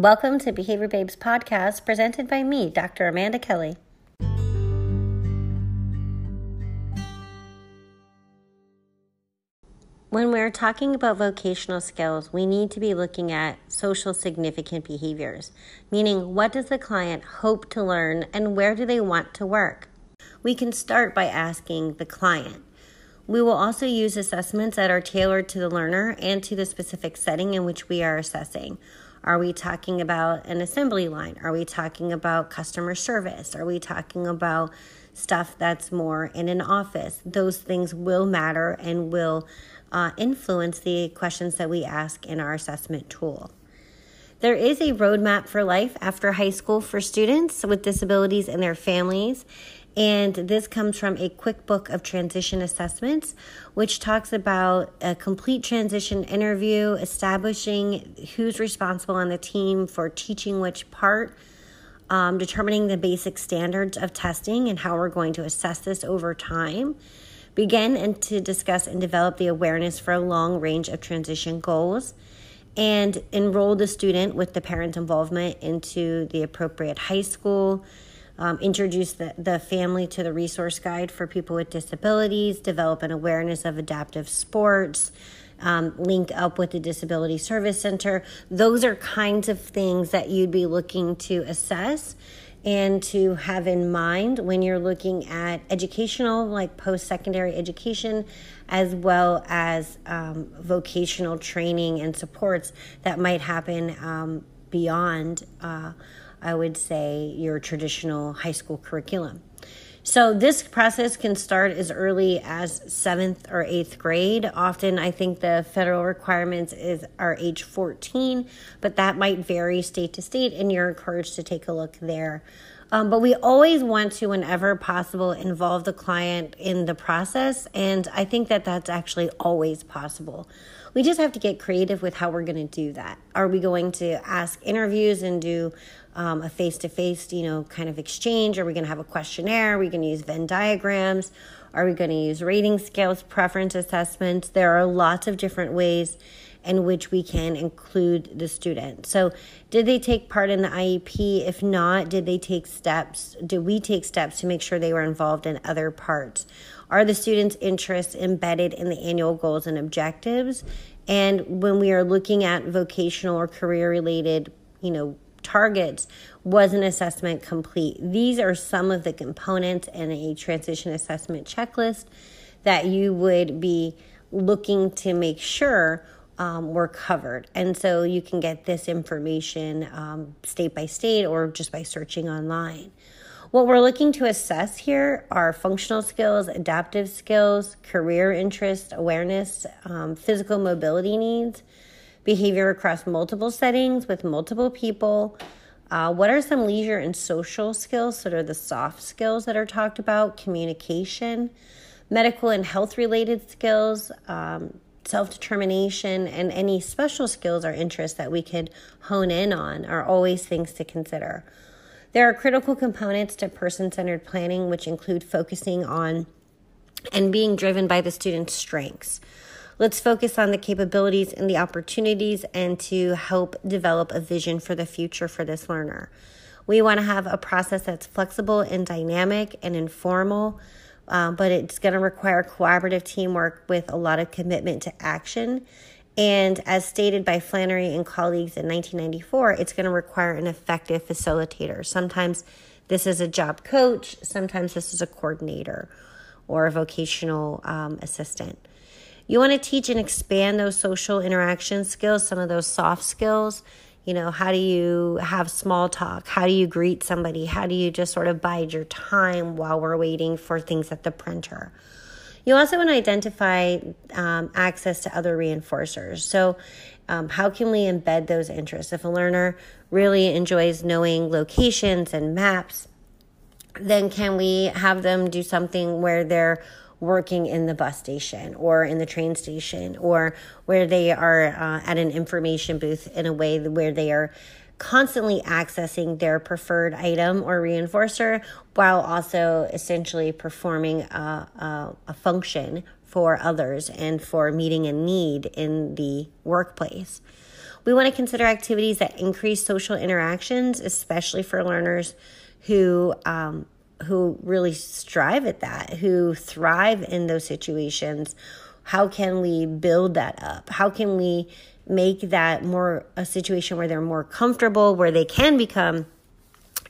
Welcome to Behavior Babes podcast presented by me, Dr. Amanda Kelly. When we're talking about vocational skills, we need to be looking at social significant behaviors, meaning what does the client hope to learn and where do they want to work? We can start by asking the client. We will also use assessments that are tailored to the learner and to the specific setting in which we are assessing. Are we talking about an assembly line? Are we talking about customer service? Are we talking about stuff that's more in an office? Those things will matter and will uh, influence the questions that we ask in our assessment tool. There is a roadmap for life after high school for students with disabilities and their families. And this comes from a quick book of transition assessments, which talks about a complete transition interview, establishing who's responsible on the team for teaching which part, um, determining the basic standards of testing and how we're going to assess this over time. Begin and to discuss and develop the awareness for a long range of transition goals and enroll the student with the parent involvement into the appropriate high school um, introduce the, the family to the resource guide for people with disabilities, develop an awareness of adaptive sports, um, link up with the Disability Service Center. Those are kinds of things that you'd be looking to assess and to have in mind when you're looking at educational, like post secondary education, as well as um, vocational training and supports that might happen um, beyond. Uh, I would say, your traditional high school curriculum. So, this process can start as early as seventh or eighth grade. Often, I think the federal requirements is are age 14, but that might vary state to state, and you're encouraged to take a look there. Um, but we always want to, whenever possible, involve the client in the process, and I think that that's actually always possible. We just have to get creative with how we're going to do that. Are we going to ask interviews and do um, a face to face, you know, kind of exchange? Are we going to have a questionnaire? Are we going to use Venn diagrams? Are we going to use rating scales, preference assessments? There are lots of different ways in which we can include the student. So, did they take part in the IEP? If not, did they take steps? Did we take steps to make sure they were involved in other parts? Are the students' interests embedded in the annual goals and objectives? And when we are looking at vocational or career related, you know, targets, was an assessment complete? These are some of the components in a transition assessment checklist that you would be looking to make sure um, were covered. And so you can get this information um, state by state or just by searching online. What we're looking to assess here are functional skills, adaptive skills, career interest, awareness, um, physical mobility needs, behavior across multiple settings with multiple people. Uh, what are some leisure and social skills that are the soft skills that are talked about? Communication, medical and health related skills, um, self determination, and any special skills or interests that we could hone in on are always things to consider. There are critical components to person centered planning, which include focusing on and being driven by the student's strengths. Let's focus on the capabilities and the opportunities and to help develop a vision for the future for this learner. We want to have a process that's flexible and dynamic and informal, um, but it's going to require collaborative teamwork with a lot of commitment to action and as stated by Flannery and colleagues in 1994, it's going to require an effective facilitator. Sometimes this is a job coach, sometimes this is a coordinator or a vocational um, assistant. You want to teach and expand those social interaction skills, some of those soft skills. You know, how do you have small talk? How do you greet somebody? How do you just sort of bide your time while we're waiting for things at the printer? You also want to identify um, access to other reinforcers. So, um, how can we embed those interests? If a learner really enjoys knowing locations and maps, then can we have them do something where they're working in the bus station or in the train station or where they are uh, at an information booth in a way where they are constantly accessing their preferred item or reinforcer while also essentially performing a, a, a, function for others and for meeting a need in the workplace. We want to consider activities that increase social interactions, especially for learners who um, who really strive at that, who thrive in those situations. How can we build that up? How can we make that more a situation where they're more comfortable, where they can become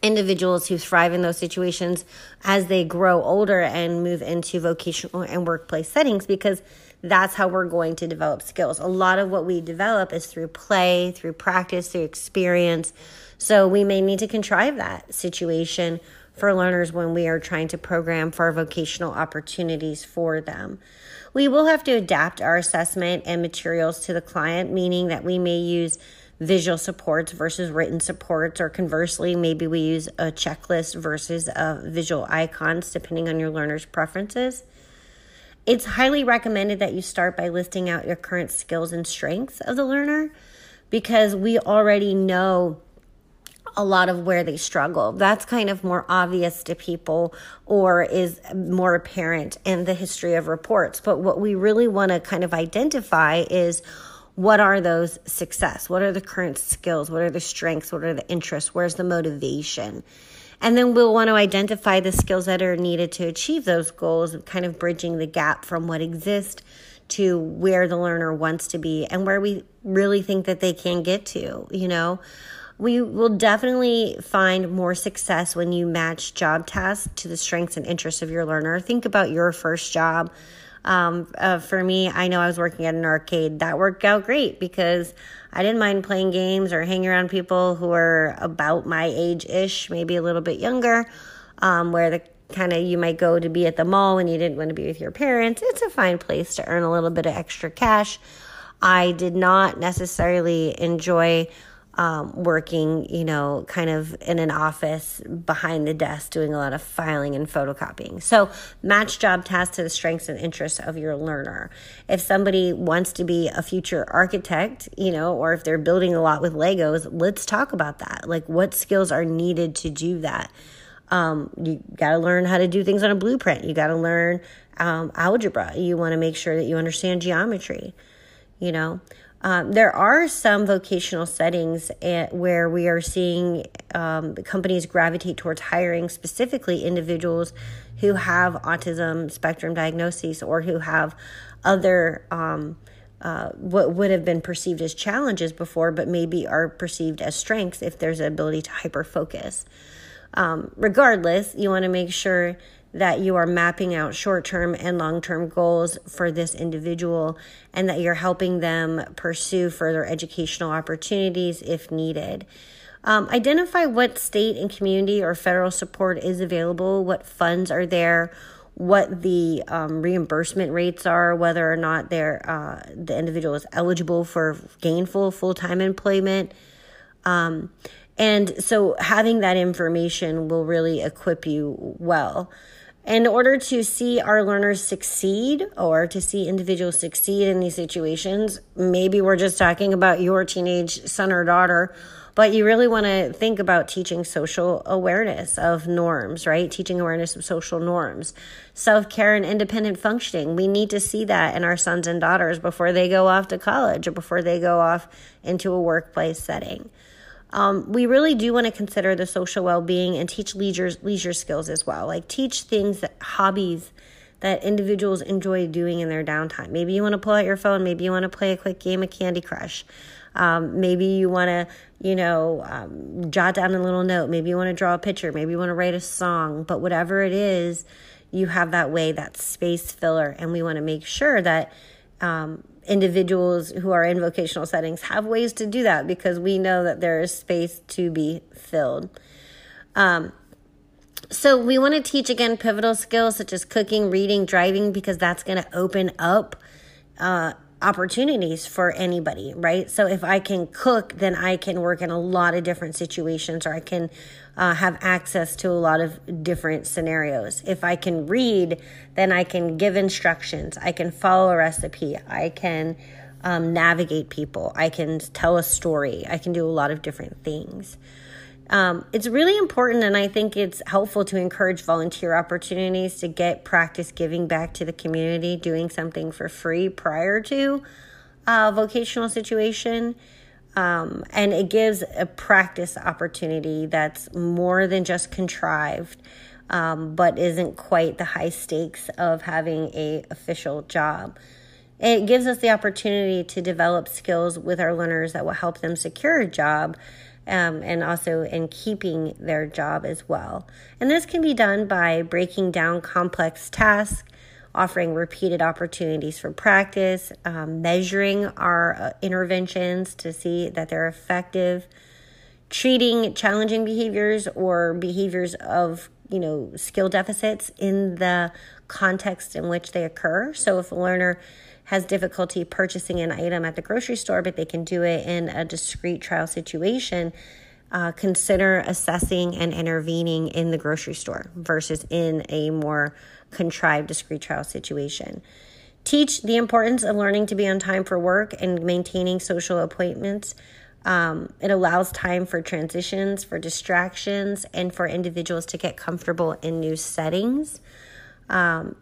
individuals who thrive in those situations as they grow older and move into vocational and workplace settings because that's how we're going to develop skills. A lot of what we develop is through play, through practice, through experience. So we may need to contrive that situation for learners when we are trying to program for vocational opportunities for them. We will have to adapt our assessment and materials to the client, meaning that we may use visual supports versus written supports, or conversely, maybe we use a checklist versus a visual icons, depending on your learner's preferences. It's highly recommended that you start by listing out your current skills and strengths of the learner because we already know a lot of where they struggle. That's kind of more obvious to people or is more apparent in the history of reports. But what we really want to kind of identify is what are those success? What are the current skills? What are the strengths? What are the interests? Where's the motivation? And then we'll want to identify the skills that are needed to achieve those goals, kind of bridging the gap from what exists to where the learner wants to be and where we really think that they can get to, you know. We will definitely find more success when you match job tasks to the strengths and interests of your learner. Think about your first job. Um, uh, for me, I know I was working at an arcade. That worked out great because I didn't mind playing games or hanging around people who were about my age ish, maybe a little bit younger, um, where the kind of you might go to be at the mall when you didn't want to be with your parents. It's a fine place to earn a little bit of extra cash. I did not necessarily enjoy um, working, you know, kind of in an office behind the desk doing a lot of filing and photocopying. So, match job tasks to the strengths and interests of your learner. If somebody wants to be a future architect, you know, or if they're building a lot with Legos, let's talk about that. Like, what skills are needed to do that? Um, you got to learn how to do things on a blueprint. You got to learn um, algebra. You want to make sure that you understand geometry, you know. Um, there are some vocational settings at, where we are seeing um, companies gravitate towards hiring specifically individuals who have autism spectrum diagnoses or who have other um, uh, what would have been perceived as challenges before, but maybe are perceived as strengths if there's an ability to hyper focus. Um, regardless, you want to make sure that you are mapping out short term and long term goals for this individual and that you're helping them pursue further educational opportunities if needed. Um, identify what state and community or federal support is available, what funds are there, what the um, reimbursement rates are, whether or not they're, uh, the individual is eligible for gainful full time employment. Um, and so having that information will really equip you well in order to see our learners succeed or to see individuals succeed in these situations, maybe we're just talking about your teenage son or daughter, but you really want to think about teaching social awareness of norms, right? Teaching awareness of social norms, self care, and independent functioning. We need to see that in our sons and daughters before they go off to college or before they go off into a workplace setting. Um, we really do want to consider the social well-being and teach leisure leisure skills as well. Like teach things that hobbies that individuals enjoy doing in their downtime. Maybe you want to pull out your phone. Maybe you want to play a quick game of Candy Crush. Um, maybe you want to, you know, um, jot down a little note. Maybe you want to draw a picture. Maybe you want to write a song. But whatever it is, you have that way, that space filler, and we want to make sure that um, individuals who are in vocational settings have ways to do that because we know that there is space to be filled. Um, so we want to teach again pivotal skills such as cooking, reading, driving because that's going to open up uh, opportunities for anybody, right? So if I can cook, then I can work in a lot of different situations or I can uh, have access to a lot of different scenarios. If I can read, then I can give instructions, I can follow a recipe, I can um, navigate people, I can tell a story, I can do a lot of different things. Um, it's really important, and I think it's helpful to encourage volunteer opportunities to get practice giving back to the community, doing something for free prior to a vocational situation. Um, and it gives a practice opportunity that's more than just contrived, um, but isn't quite the high stakes of having a official job. It gives us the opportunity to develop skills with our learners that will help them secure a job um, and also in keeping their job as well. And this can be done by breaking down complex tasks, offering repeated opportunities for practice, um, measuring our uh, interventions to see that they're effective, treating challenging behaviors or behaviors of you know skill deficits in the context in which they occur. So if a learner has difficulty purchasing an item at the grocery store, but they can do it in a discrete trial situation, uh, consider assessing and intervening in the grocery store versus in a more contrived discrete trial situation. Teach the importance of learning to be on time for work and maintaining social appointments. Um, it allows time for transitions, for distractions, and for individuals to get comfortable in new settings. Um,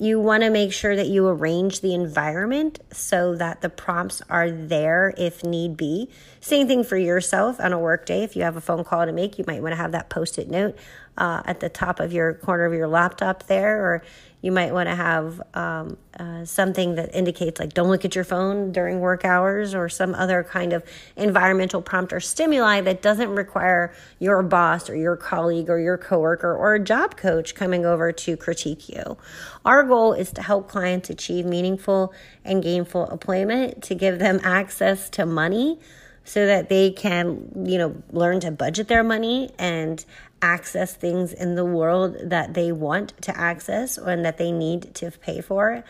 you want to make sure that you arrange the environment so that the prompts are there if need be. Same thing for yourself on a work day. If you have a phone call to make, you might want to have that post it note uh, at the top of your corner of your laptop there, or you might want to have um, uh, something that indicates like don't look at your phone during work hours or some other kind of environmental prompt or stimuli that doesn't require your boss or your colleague or your coworker or a job coach coming over to critique you. Our goal is to help clients achieve meaningful and gainful employment, to give them access to money so that they can, you know, learn to budget their money and access things in the world that they want to access and that they need to pay for.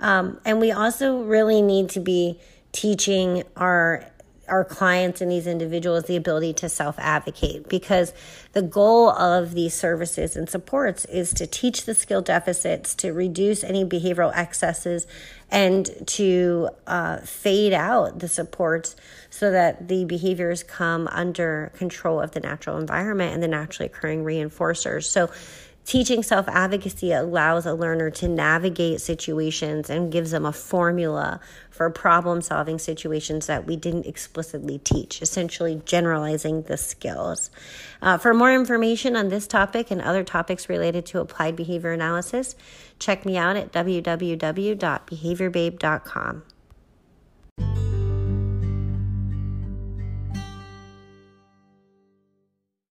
Um, and we also really need to be teaching our our clients and these individuals the ability to self advocate because the goal of these services and supports is to teach the skill deficits, to reduce any behavioral excesses, and to uh, fade out the supports so that the behaviors come under control of the natural environment and the naturally occurring reinforcers. So Teaching self advocacy allows a learner to navigate situations and gives them a formula for problem solving situations that we didn't explicitly teach, essentially generalizing the skills. Uh, for more information on this topic and other topics related to applied behavior analysis, check me out at www.behaviorbabe.com.